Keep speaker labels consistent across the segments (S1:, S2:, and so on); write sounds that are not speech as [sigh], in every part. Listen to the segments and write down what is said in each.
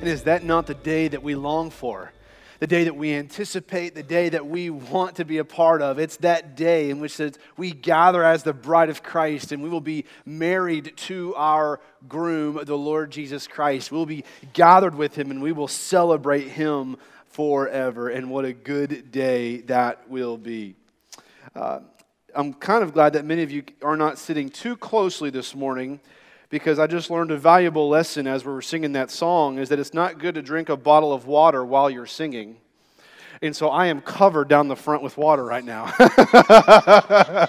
S1: And is that not the day that we long for? The day that we anticipate, the day that we want to be a part of. It's that day in which we gather as the bride of Christ and we will be married to our groom, the Lord Jesus Christ. We'll be gathered with him and we will celebrate him forever. And what a good day that will be. Uh, I'm kind of glad that many of you are not sitting too closely this morning because I just learned a valuable lesson as we were singing that song is that it's not good to drink a bottle of water while you're singing. And so I am covered down the front with water right now. [laughs]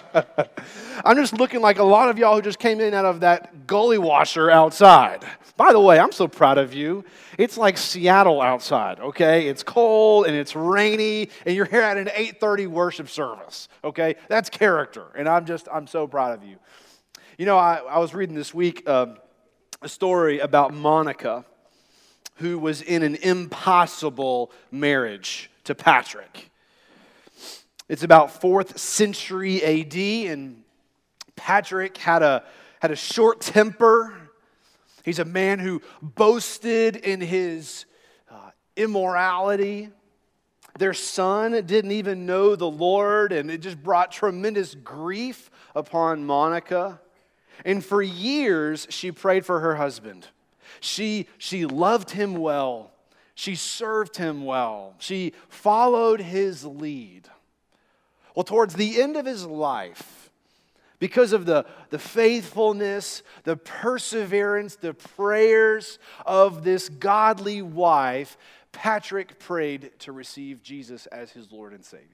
S1: I'm just looking like a lot of y'all who just came in out of that gully washer outside. By the way, I'm so proud of you. It's like Seattle outside, okay? It's cold and it's rainy and you're here at an 8:30 worship service, okay? That's character. And I'm just I'm so proud of you. You know, I, I was reading this week uh, a story about Monica, who was in an impossible marriage to Patrick. It's about fourth century AD, and Patrick had a, had a short temper. He's a man who boasted in his uh, immorality. Their son didn't even know the Lord, and it just brought tremendous grief upon Monica. And for years, she prayed for her husband. She, she loved him well. She served him well. She followed his lead. Well, towards the end of his life, because of the, the faithfulness, the perseverance, the prayers of this godly wife, Patrick prayed to receive Jesus as his Lord and Savior.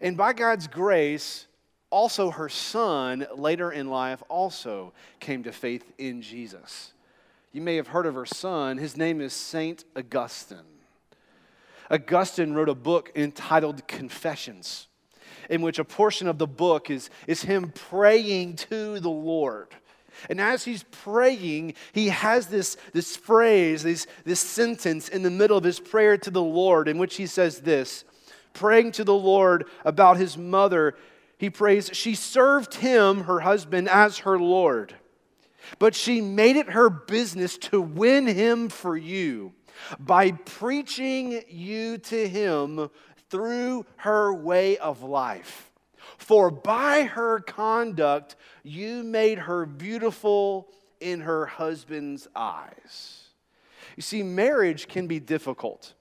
S1: And by God's grace, also her son, later in life, also came to faith in Jesus. You may have heard of her son. His name is Saint Augustine. Augustine wrote a book entitled Confessions, in which a portion of the book is, is him praying to the Lord. And as he's praying, he has this, this phrase, this, this sentence in the middle of his prayer to the Lord, in which he says this praying to the Lord about his mother he prays, She served him, her husband, as her Lord, but she made it her business to win him for you by preaching you to him through her way of life. For by her conduct, you made her beautiful in her husband's eyes. You see, marriage can be difficult.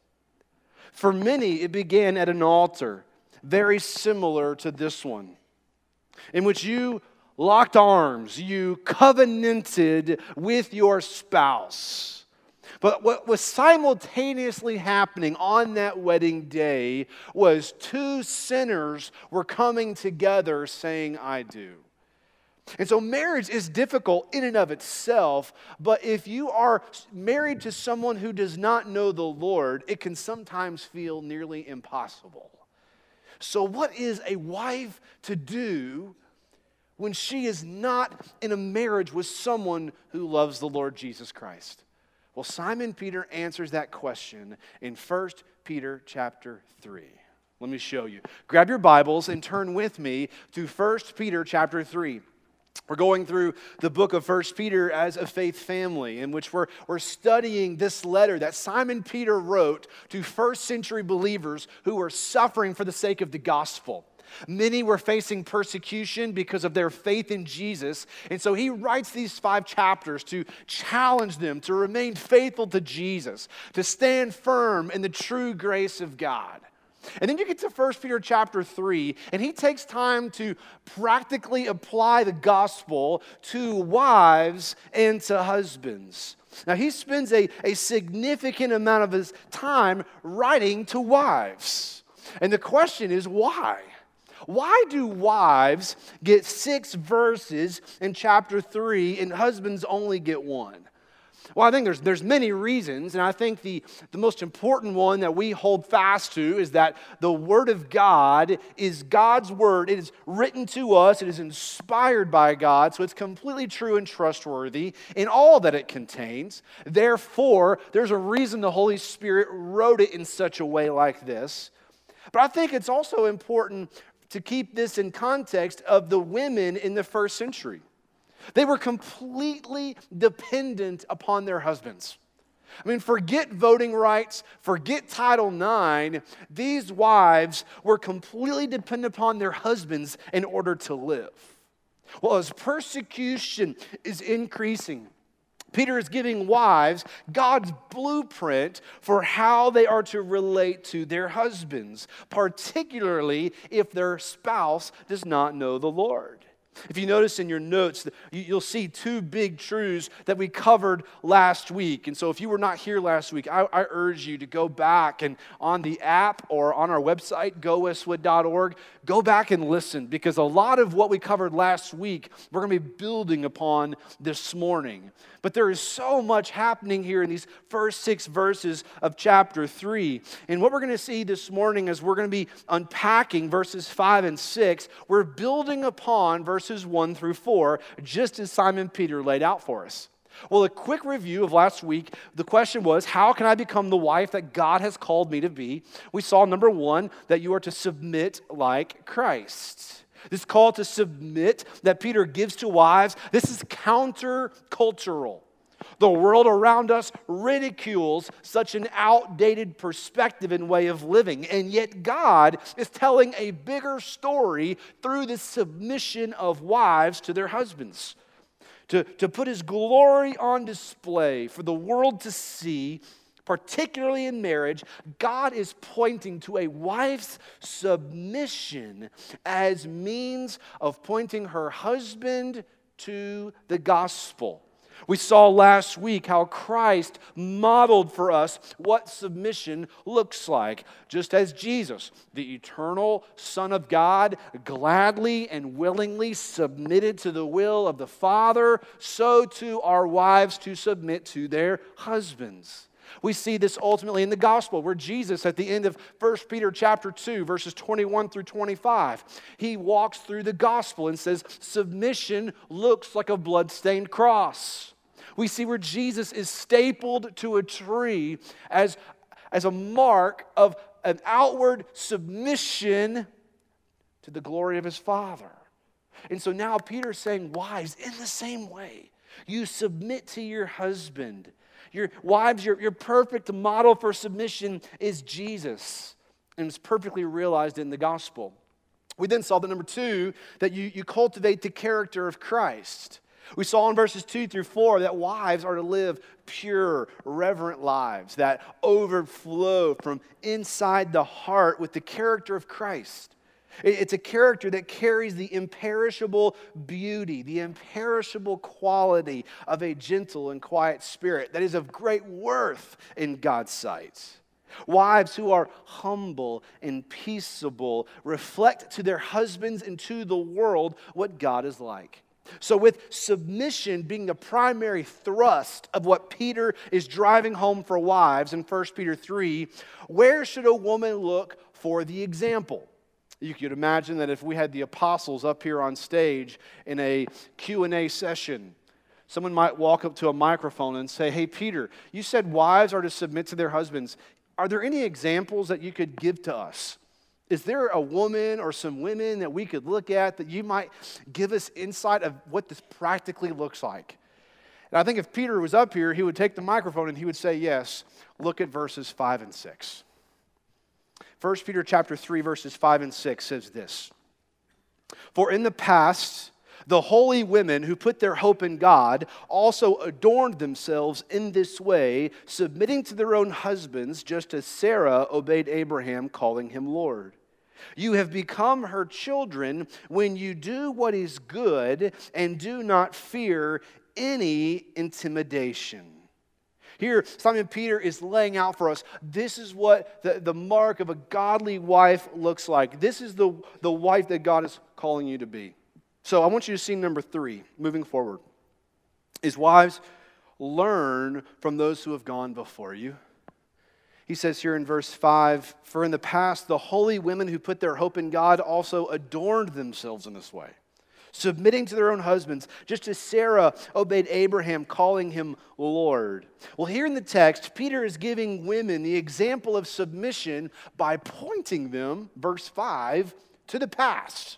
S1: For many, it began at an altar very similar to this one, in which you locked arms, you covenanted with your spouse. But what was simultaneously happening on that wedding day was two sinners were coming together saying, I do. And so marriage is difficult in and of itself, but if you are married to someone who does not know the Lord, it can sometimes feel nearly impossible. So, what is a wife to do when she is not in a marriage with someone who loves the Lord Jesus Christ? Well, Simon Peter answers that question in 1 Peter chapter 3. Let me show you. Grab your Bibles and turn with me to 1 Peter chapter 3. We're going through the book of First Peter as a faith family, in which we're, we're studying this letter that Simon Peter wrote to first century believers who were suffering for the sake of the gospel. Many were facing persecution because of their faith in Jesus. And so he writes these five chapters to challenge them to remain faithful to Jesus, to stand firm in the true grace of God. And then you get to 1 Peter chapter 3, and he takes time to practically apply the gospel to wives and to husbands. Now, he spends a, a significant amount of his time writing to wives. And the question is why? Why do wives get six verses in chapter 3 and husbands only get one? Well, I think there's, there's many reasons, and I think the, the most important one that we hold fast to is that the Word of God is God's Word. It is written to us, it is inspired by God, so it's completely true and trustworthy in all that it contains. Therefore, there's a reason the Holy Spirit wrote it in such a way like this. But I think it's also important to keep this in context of the women in the first century. They were completely dependent upon their husbands. I mean, forget voting rights, forget Title IX. These wives were completely dependent upon their husbands in order to live. Well, as persecution is increasing, Peter is giving wives God's blueprint for how they are to relate to their husbands, particularly if their spouse does not know the Lord. If you notice in your notes, you'll see two big truths that we covered last week. And so, if you were not here last week, I, I urge you to go back and on the app or on our website, gowestwood.org, go back and listen because a lot of what we covered last week, we're going to be building upon this morning. But there is so much happening here in these first six verses of chapter three. And what we're going to see this morning is we're going to be unpacking verses five and six. We're building upon verses one through four, just as Simon Peter laid out for us. Well, a quick review of last week. The question was, How can I become the wife that God has called me to be? We saw number one, that you are to submit like Christ. This call to submit that Peter gives to wives, this is countercultural. The world around us ridicules such an outdated perspective and way of living. And yet, God is telling a bigger story through the submission of wives to their husbands. To, to put his glory on display for the world to see particularly in marriage, God is pointing to a wife's submission as means of pointing her husband to the gospel. We saw last week how Christ modeled for us what submission looks like, just as Jesus, the eternal Son of God, gladly and willingly submitted to the will of the Father, so too our wives to submit to their husbands. We see this ultimately in the gospel where Jesus at the end of 1 Peter chapter 2 verses 21 through 25, he walks through the gospel and says submission looks like a blood-stained cross. We see where Jesus is stapled to a tree as, as a mark of an outward submission to the glory of his Father. And so now Peter's saying, Wives, in the same way, you submit to your husband your wives, your, your perfect model for submission is Jesus. And it's perfectly realized in the gospel. We then saw that number two, that you, you cultivate the character of Christ. We saw in verses 2 through 4 that wives are to live pure, reverent lives that overflow from inside the heart with the character of Christ. It's a character that carries the imperishable beauty, the imperishable quality of a gentle and quiet spirit that is of great worth in God's sight. Wives who are humble and peaceable reflect to their husbands and to the world what God is like. So, with submission being the primary thrust of what Peter is driving home for wives in 1 Peter 3, where should a woman look for the example? You could imagine that if we had the apostles up here on stage in a Q&A session, someone might walk up to a microphone and say, "Hey Peter, you said wives are to submit to their husbands. Are there any examples that you could give to us?" Is there a woman or some women that we could look at that you might give us insight of what this practically looks like? And I think if Peter was up here, he would take the microphone and he would say, Yes, look at verses 5 and 6. 1 Peter chapter 3 verses 5 and 6 says this. For in the past the holy women who put their hope in God also adorned themselves in this way, submitting to their own husbands, just as Sarah obeyed Abraham, calling him Lord. You have become her children when you do what is good and do not fear any intimidation. Here, Simon Peter is laying out for us this is what the, the mark of a godly wife looks like. This is the, the wife that God is calling you to be. So I want you to see number three, moving forward, is wives, learn from those who have gone before you. He says here in verse 5 For in the past, the holy women who put their hope in God also adorned themselves in this way submitting to their own husbands, just as Sarah obeyed Abraham, calling him Lord. Well, here in the text, Peter is giving women the example of submission by pointing them, verse 5, to the past.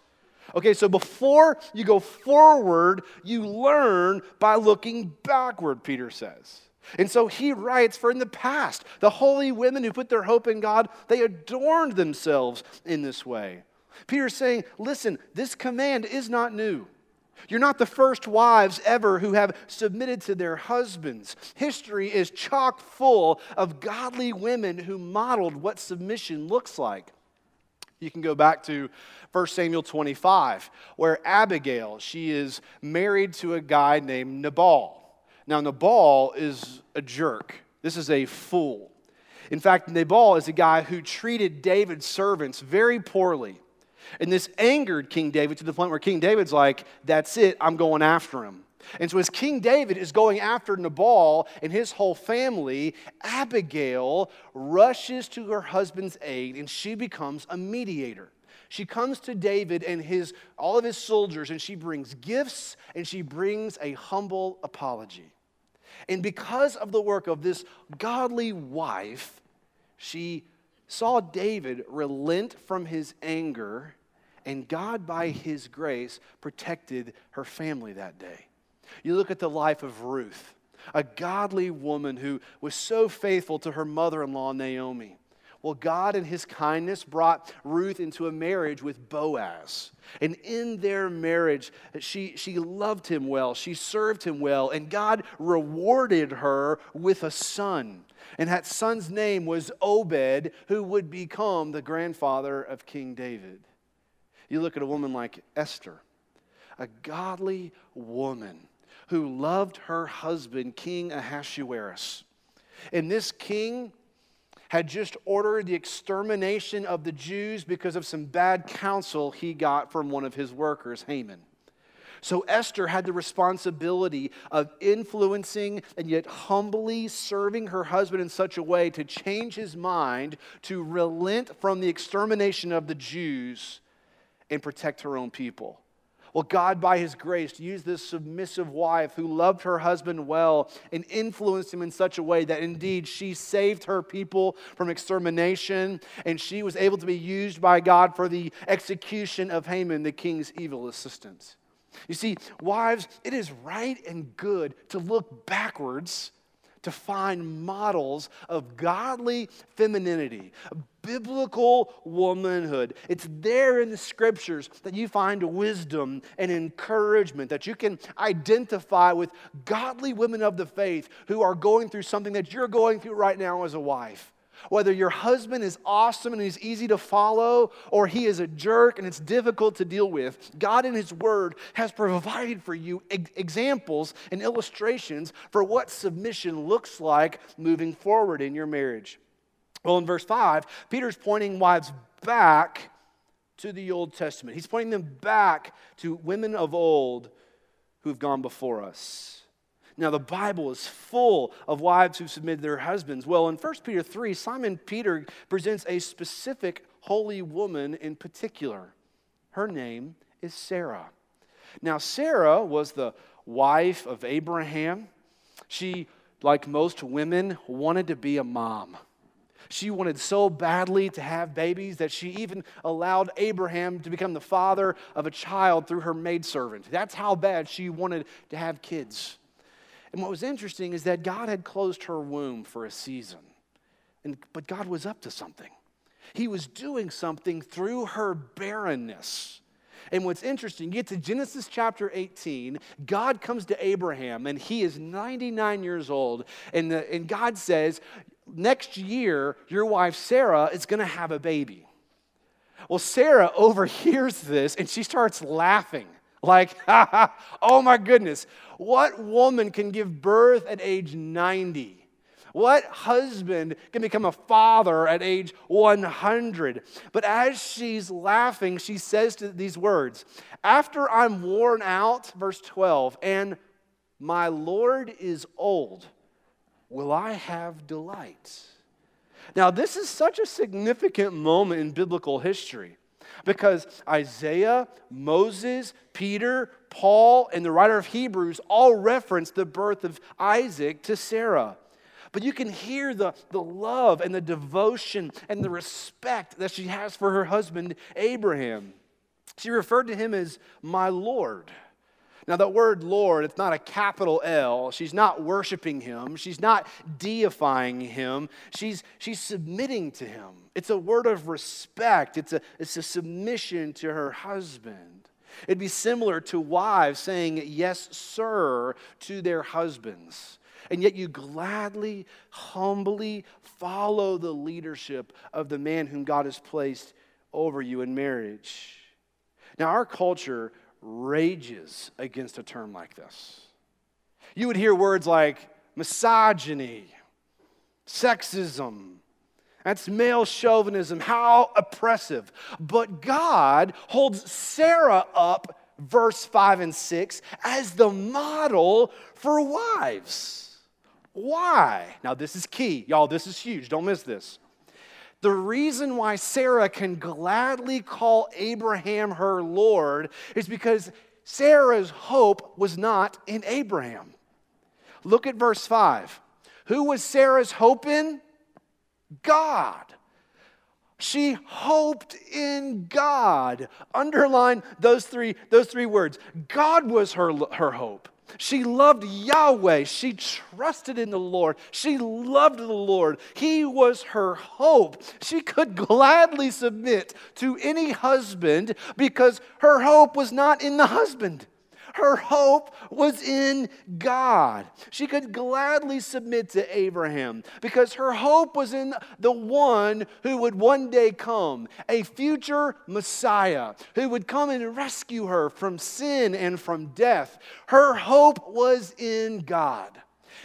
S1: Okay, so before you go forward, you learn by looking backward, Peter says. And so he writes, For in the past, the holy women who put their hope in God, they adorned themselves in this way. Peter's saying, Listen, this command is not new. You're not the first wives ever who have submitted to their husbands. History is chock full of godly women who modeled what submission looks like. You can go back to 1 Samuel 25, where Abigail, she is married to a guy named Nabal. Now, Nabal is a jerk. This is a fool. In fact, Nabal is a guy who treated David's servants very poorly. And this angered King David to the point where King David's like, That's it, I'm going after him. And so, as King David is going after Nabal and his whole family, Abigail rushes to her husband's aid and she becomes a mediator. She comes to David and his, all of his soldiers and she brings gifts and she brings a humble apology. And because of the work of this godly wife, she saw David relent from his anger, and God, by his grace, protected her family that day. You look at the life of Ruth, a godly woman who was so faithful to her mother in law, Naomi. Well, God, in his kindness, brought Ruth into a marriage with Boaz. And in their marriage, she, she loved him well, she served him well, and God rewarded her with a son. And that son's name was Obed, who would become the grandfather of King David. You look at a woman like Esther, a godly woman who loved her husband, King Ahasuerus. And this king had just ordered the extermination of the Jews because of some bad counsel he got from one of his workers, Haman. So Esther had the responsibility of influencing and yet humbly serving her husband in such a way to change his mind, to relent from the extermination of the Jews and protect her own people. Well, God, by His grace, used this submissive wife who loved her husband well and influenced him in such a way that indeed she saved her people from extermination and she was able to be used by God for the execution of Haman, the king's evil assistant. You see, wives, it is right and good to look backwards to find models of godly femininity, biblical womanhood. It's there in the scriptures that you find wisdom and encouragement, that you can identify with godly women of the faith who are going through something that you're going through right now as a wife. Whether your husband is awesome and he's easy to follow, or he is a jerk and it's difficult to deal with, God in His Word has provided for you examples and illustrations for what submission looks like moving forward in your marriage. Well, in verse 5, Peter's pointing wives back to the Old Testament. He's pointing them back to women of old who've gone before us. Now, the Bible is full of wives who submitted their husbands. Well, in 1 Peter 3, Simon Peter presents a specific holy woman in particular. Her name is Sarah. Now, Sarah was the wife of Abraham. She, like most women, wanted to be a mom. She wanted so badly to have babies that she even allowed Abraham to become the father of a child through her maidservant. That's how bad she wanted to have kids. And what was interesting is that God had closed her womb for a season. And, but God was up to something. He was doing something through her barrenness. And what's interesting, you get to Genesis chapter 18, God comes to Abraham, and he is 99 years old. And, the, and God says, next year, your wife Sarah is going to have a baby. Well, Sarah [laughs] overhears this and she starts laughing. Like, [laughs] oh my goodness, what woman can give birth at age 90? What husband can become a father at age 100? But as she's laughing, she says to these words After I'm worn out, verse 12, and my Lord is old will I have delight. Now, this is such a significant moment in biblical history because Isaiah, Moses, Peter, Paul, and the writer of Hebrews all reference the birth of Isaac to Sarah. But you can hear the, the love and the devotion and the respect that she has for her husband, Abraham. She referred to him as my Lord. Now, that word Lord, it's not a capital L. She's not worshiping him. She's not deifying him. She's, she's submitting to him. It's a word of respect, it's a, it's a submission to her husband. It'd be similar to wives saying, Yes, sir, to their husbands. And yet you gladly, humbly follow the leadership of the man whom God has placed over you in marriage. Now, our culture rages against a term like this. You would hear words like misogyny, sexism, that's male chauvinism. How oppressive. But God holds Sarah up, verse 5 and 6, as the model for wives. Why? Now, this is key. Y'all, this is huge. Don't miss this. The reason why Sarah can gladly call Abraham her Lord is because Sarah's hope was not in Abraham. Look at verse 5. Who was Sarah's hope in? God. She hoped in God. Underline those three, those three words. God was her, her hope. She loved Yahweh. She trusted in the Lord. She loved the Lord. He was her hope. She could gladly submit to any husband because her hope was not in the husband. Her hope was in God. She could gladly submit to Abraham because her hope was in the one who would one day come, a future Messiah who would come and rescue her from sin and from death. Her hope was in God.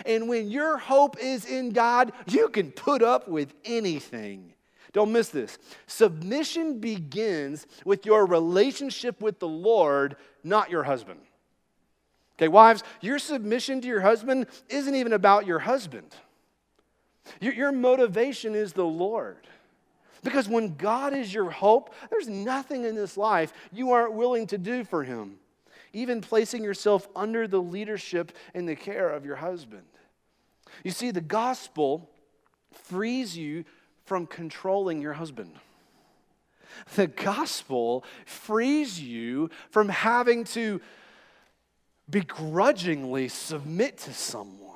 S1: And when your hope is in God, you can put up with anything. Don't miss this. Submission begins with your relationship with the Lord, not your husband. Okay, wives, your submission to your husband isn't even about your husband. Your, your motivation is the Lord. Because when God is your hope, there's nothing in this life you aren't willing to do for Him, even placing yourself under the leadership and the care of your husband. You see, the gospel frees you from controlling your husband. The gospel frees you from having to begrudgingly submit to someone.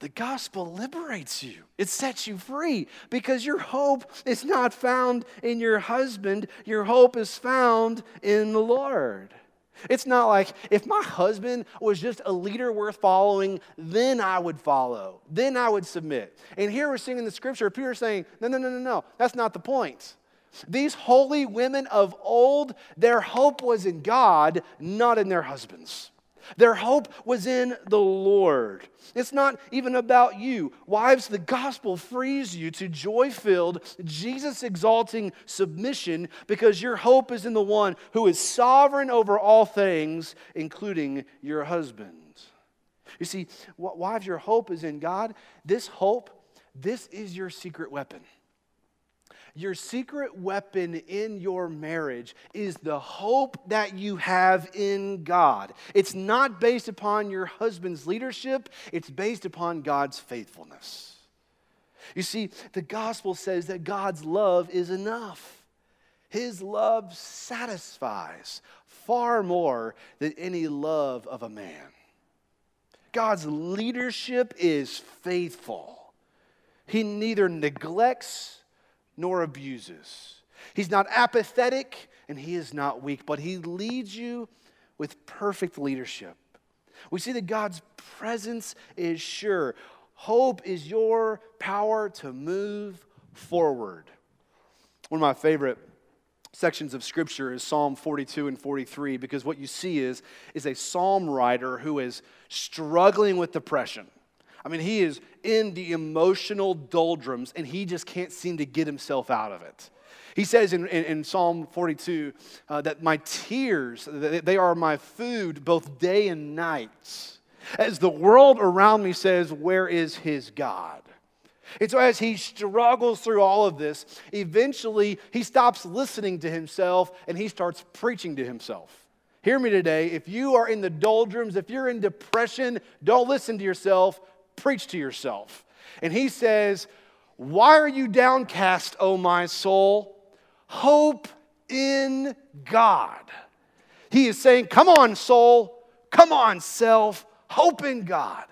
S1: The gospel liberates you. It sets you free because your hope is not found in your husband. Your hope is found in the Lord. It's not like if my husband was just a leader worth following, then I would follow, then I would submit. And here we're seeing in the scripture, Peter saying, no, no, no, no, no, that's not the point. These holy women of old, their hope was in God, not in their husbands. Their hope was in the Lord. It's not even about you. Wives, the gospel frees you to joy filled, Jesus exalting submission because your hope is in the one who is sovereign over all things, including your husband. You see, wives, your hope is in God. This hope, this is your secret weapon. Your secret weapon in your marriage is the hope that you have in God. It's not based upon your husband's leadership, it's based upon God's faithfulness. You see, the gospel says that God's love is enough. His love satisfies far more than any love of a man. God's leadership is faithful. He neither neglects nor abuses. He's not apathetic and he is not weak, but he leads you with perfect leadership. We see that God's presence is sure. Hope is your power to move forward. One of my favorite sections of scripture is Psalm 42 and 43 because what you see is, is a psalm writer who is struggling with depression. I mean, he is in the emotional doldrums and he just can't seem to get himself out of it. He says in, in, in Psalm 42 uh, that my tears, they are my food both day and night. As the world around me says, Where is his God? And so, as he struggles through all of this, eventually he stops listening to himself and he starts preaching to himself. Hear me today. If you are in the doldrums, if you're in depression, don't listen to yourself, preach to yourself. And he says, Why are you downcast, O my soul? Hope in God. He is saying, Come on, soul, Come on, self, hope in God.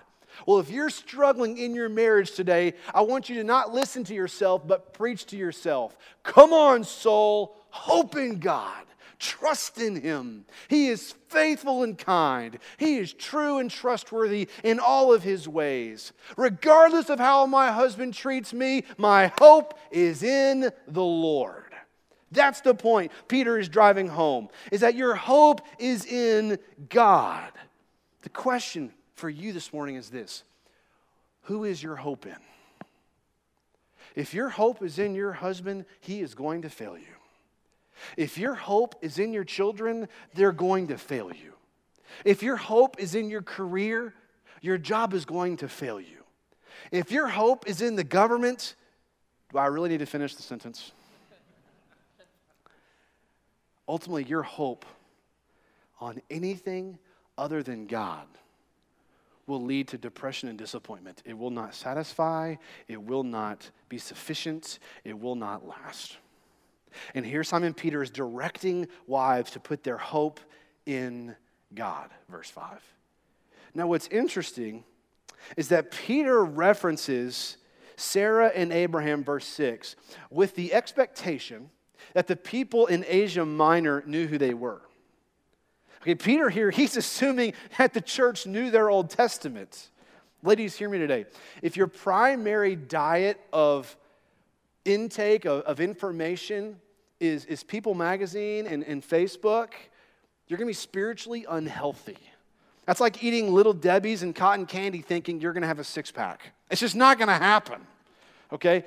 S1: Well, if you're struggling in your marriage today, I want you to not listen to yourself, but preach to yourself. Come on, soul, hope in God. Trust in him. He is faithful and kind. He is true and trustworthy in all of his ways. Regardless of how my husband treats me, my hope is in the Lord. That's the point Peter is driving home, is that your hope is in God. The question for you this morning is this Who is your hope in? If your hope is in your husband, he is going to fail you. If your hope is in your children, they're going to fail you. If your hope is in your career, your job is going to fail you. If your hope is in the government, do I really need to finish the sentence? Ultimately, your hope on anything other than God will lead to depression and disappointment. It will not satisfy, it will not be sufficient, it will not last. And here Simon Peter is directing wives to put their hope in God, verse 5. Now, what's interesting is that Peter references Sarah and Abraham, verse 6, with the expectation that the people in Asia Minor knew who they were. Okay, Peter here, he's assuming that the church knew their Old Testament. Ladies, hear me today. If your primary diet of intake of, of information is, is People Magazine and, and Facebook, you're going to be spiritually unhealthy. That's like eating little Debbie's and cotton candy thinking you're going to have a six pack. It's just not going to happen. Okay?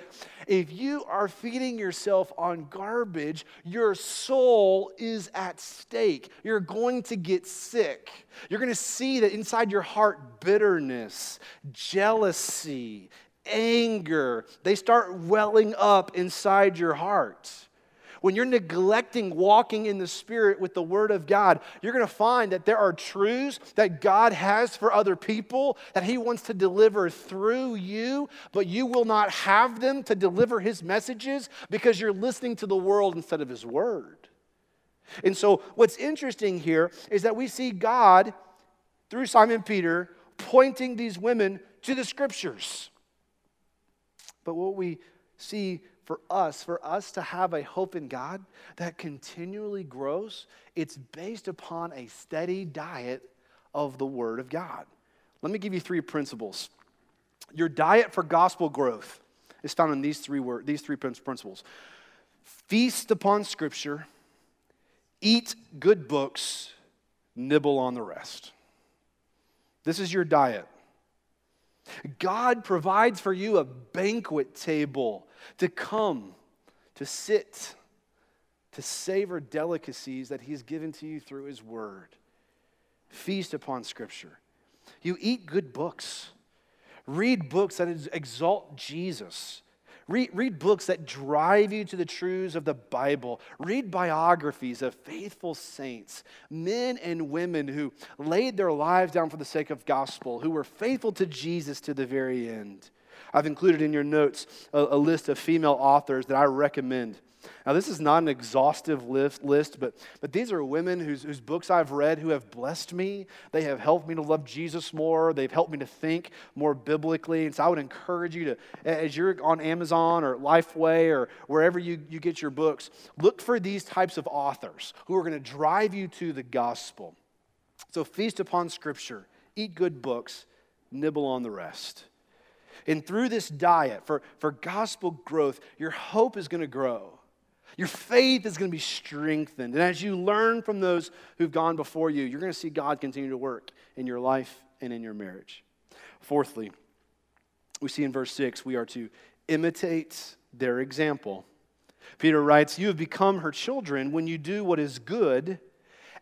S1: If you are feeding yourself on garbage, your soul is at stake. You're going to get sick. You're going to see that inside your heart, bitterness, jealousy, anger, they start welling up inside your heart when you're neglecting walking in the Spirit with the Word of God, you're going to find that there are truths that God has for other people that He wants to deliver through you, but you will not have them to deliver His messages because you're listening to the world instead of His Word. And so, what's interesting here is that we see God, through Simon Peter, pointing these women to the Scriptures. But what we see for us, for us to have a hope in God that continually grows, it's based upon a steady diet of the Word of God. Let me give you three principles. Your diet for gospel growth is found in these three, word, these three principles feast upon Scripture, eat good books, nibble on the rest. This is your diet. God provides for you a banquet table to come, to sit, to savor delicacies that He's given to you through His Word. Feast upon Scripture. You eat good books. Read books that exalt Jesus. Read, read books that drive you to the truths of the Bible. Read biographies of faithful saints, men and women who laid their lives down for the sake of gospel, who were faithful to Jesus to the very end. I've included in your notes a, a list of female authors that I recommend. Now, this is not an exhaustive list, list but, but these are women whose, whose books I've read who have blessed me. They have helped me to love Jesus more. They've helped me to think more biblically. And so I would encourage you to, as you're on Amazon or Lifeway or wherever you, you get your books, look for these types of authors who are going to drive you to the gospel. So feast upon Scripture, eat good books, nibble on the rest. And through this diet for, for gospel growth, your hope is going to grow. Your faith is going to be strengthened. And as you learn from those who've gone before you, you're going to see God continue to work in your life and in your marriage. Fourthly, we see in verse 6, we are to imitate their example. Peter writes, You have become her children when you do what is good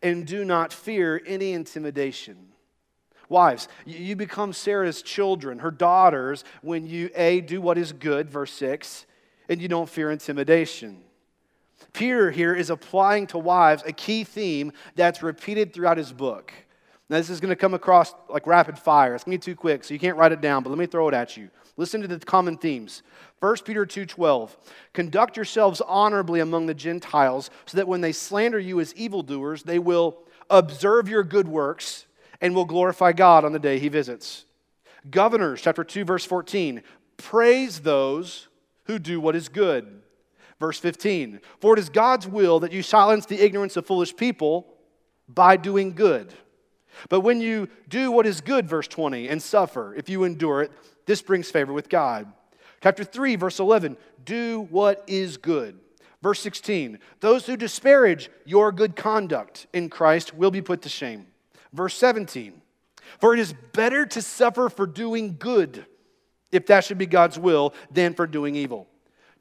S1: and do not fear any intimidation. Wives, you become Sarah's children, her daughters, when you, A, do what is good, verse 6, and you don't fear intimidation. Peter here is applying to wives a key theme that's repeated throughout his book. Now, this is going to come across like rapid fire. It's going to be too quick, so you can't write it down, but let me throw it at you. Listen to the common themes. 1 Peter 2:12. Conduct yourselves honorably among the Gentiles, so that when they slander you as evildoers, they will observe your good works and will glorify God on the day he visits. Governors, chapter 2, verse 14, praise those who do what is good. Verse 15, for it is God's will that you silence the ignorance of foolish people by doing good. But when you do what is good, verse 20, and suffer, if you endure it, this brings favor with God. Chapter 3, verse 11, do what is good. Verse 16, those who disparage your good conduct in Christ will be put to shame. Verse 17, for it is better to suffer for doing good, if that should be God's will, than for doing evil.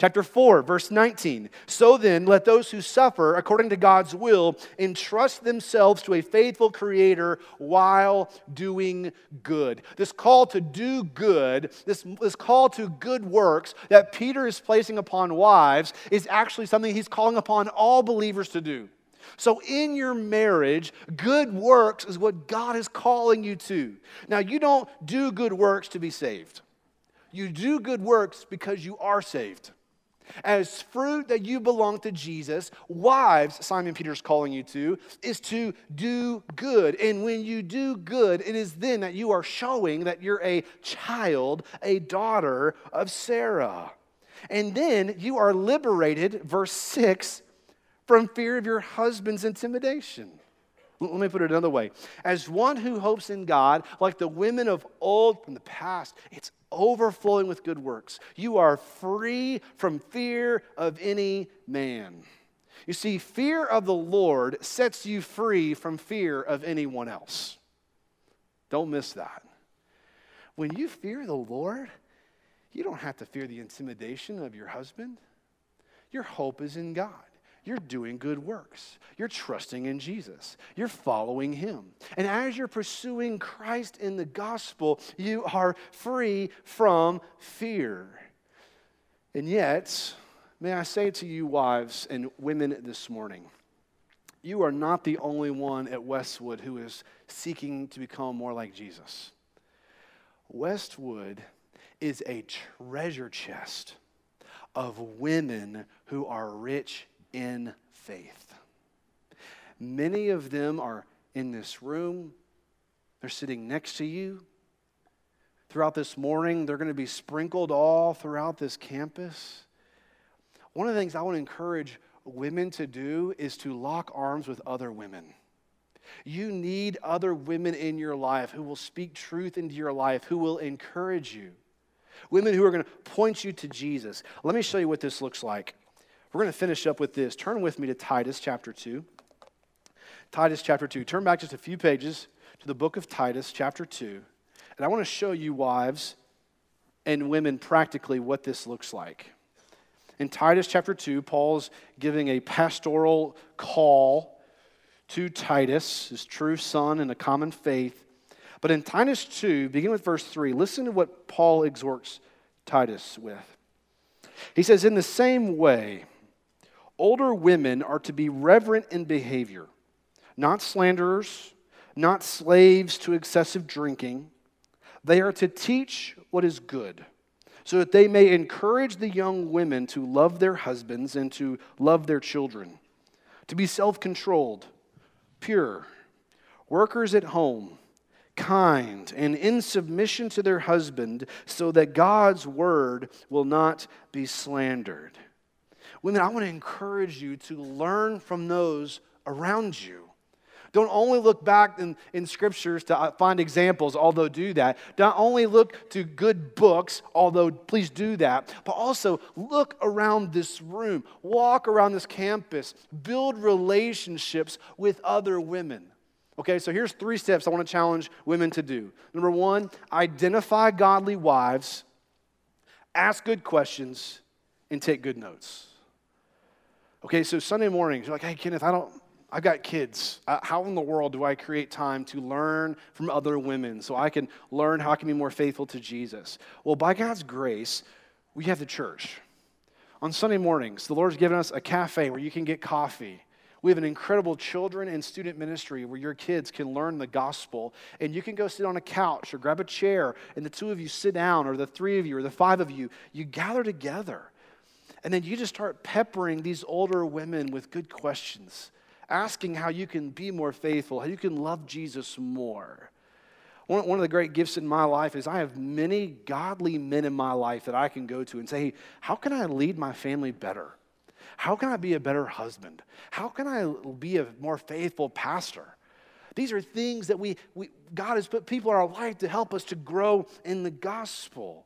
S1: Chapter 4, verse 19. So then, let those who suffer according to God's will entrust themselves to a faithful Creator while doing good. This call to do good, this, this call to good works that Peter is placing upon wives, is actually something he's calling upon all believers to do. So, in your marriage, good works is what God is calling you to. Now, you don't do good works to be saved, you do good works because you are saved. As fruit that you belong to Jesus, wives, Simon Peter's calling you to, is to do good. And when you do good, it is then that you are showing that you're a child, a daughter of Sarah. And then you are liberated, verse 6, from fear of your husband's intimidation. Let me put it another way. As one who hopes in God, like the women of old from the past, it's overflowing with good works. You are free from fear of any man. You see, fear of the Lord sets you free from fear of anyone else. Don't miss that. When you fear the Lord, you don't have to fear the intimidation of your husband. Your hope is in God. You're doing good works. You're trusting in Jesus. You're following Him. And as you're pursuing Christ in the gospel, you are free from fear. And yet, may I say to you, wives and women, this morning, you are not the only one at Westwood who is seeking to become more like Jesus. Westwood is a treasure chest of women who are rich in faith. Many of them are in this room, they're sitting next to you. Throughout this morning, they're going to be sprinkled all throughout this campus. One of the things I want to encourage women to do is to lock arms with other women. You need other women in your life who will speak truth into your life, who will encourage you. Women who are going to point you to Jesus. Let me show you what this looks like. We're going to finish up with this. Turn with me to Titus chapter 2. Titus chapter 2. Turn back just a few pages to the book of Titus chapter 2. And I want to show you, wives and women, practically what this looks like. In Titus chapter 2, Paul's giving a pastoral call to Titus, his true son in a common faith. But in Titus 2, begin with verse 3, listen to what Paul exhorts Titus with. He says, In the same way, older women are to be reverent in behavior, not slanderers, not slaves to excessive drinking. They are to teach what is good, so that they may encourage the young women to love their husbands and to love their children, to be self controlled, pure, workers at home, kind, and in submission to their husband, so that God's word will not be slandered. Women, I want to encourage you to learn from those around you. Don't only look back in, in scriptures to uh, find examples, although do that. Don't only look to good books, although please do that. But also look around this room, walk around this campus, build relationships with other women. Okay, so here's three steps I want to challenge women to do. Number one, identify godly wives, ask good questions, and take good notes. Okay, so Sunday mornings, you're like, hey, Kenneth, I don't, I've got kids. Uh, how in the world do I create time to learn from other women so I can learn how I can be more faithful to Jesus? Well, by God's grace, we have the church. On Sunday mornings, the Lord's given us a cafe where you can get coffee. We have an incredible children and student ministry where your kids can learn the gospel and you can go sit on a couch or grab a chair and the two of you sit down or the three of you or the five of you, you gather together and then you just start peppering these older women with good questions. asking how you can be more faithful, how you can love Jesus more. One, one of the great gifts in my life is I have many godly men in my life that I can go to and say, hey, how can I lead my family better? How can I be a better husband? How can I be a more faithful pastor? These are things that we, we, God has put people in our life to help us to grow in the gospel.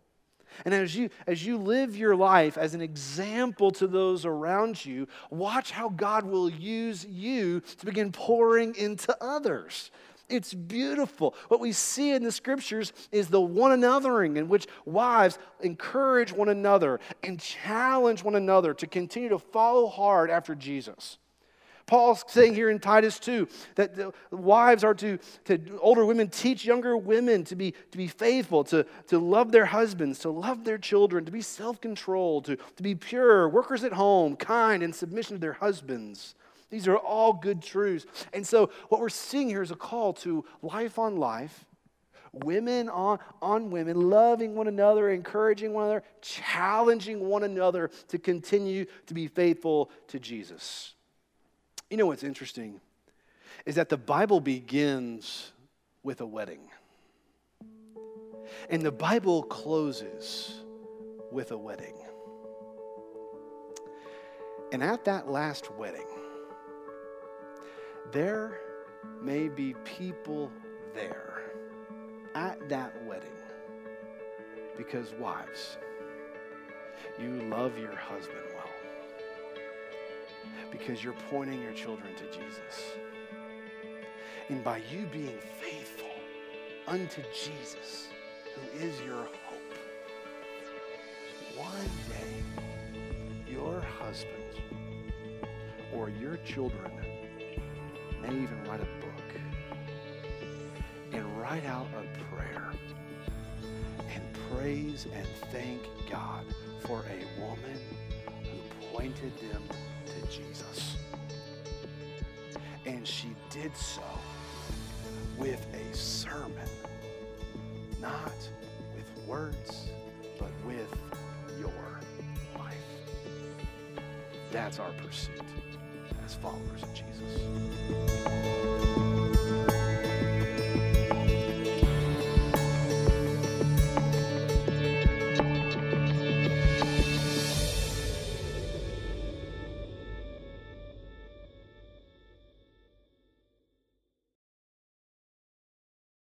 S1: And as you, as you live your life as an example to those around you, watch how God will use you to begin pouring into others. It's beautiful. What we see in the scriptures is the one anothering in which wives encourage one another and challenge one another to continue to follow hard after Jesus. Paul's saying here in Titus 2 that the wives are to, to older women teach younger women to be, to be faithful, to, to love their husbands, to love their children, to be self controlled, to, to be pure, workers at home, kind, and submission to their husbands. These are all good truths. And so, what we're seeing here is a call to life on life, women on, on women, loving one another, encouraging one another, challenging one another to continue to be faithful to Jesus. You know what's interesting? Is that the Bible begins with a wedding, and the Bible closes with a wedding. And at that last wedding, there may be people there at that wedding because, wives, you love your husband because you're pointing your children to Jesus. And by you being faithful unto Jesus, who is your hope, one day your husband or your children may even write a book and write out a prayer and praise and thank God for a woman who pointed them Jesus. And she did so with a sermon, not with words, but with your life. That's our pursuit as followers of Jesus.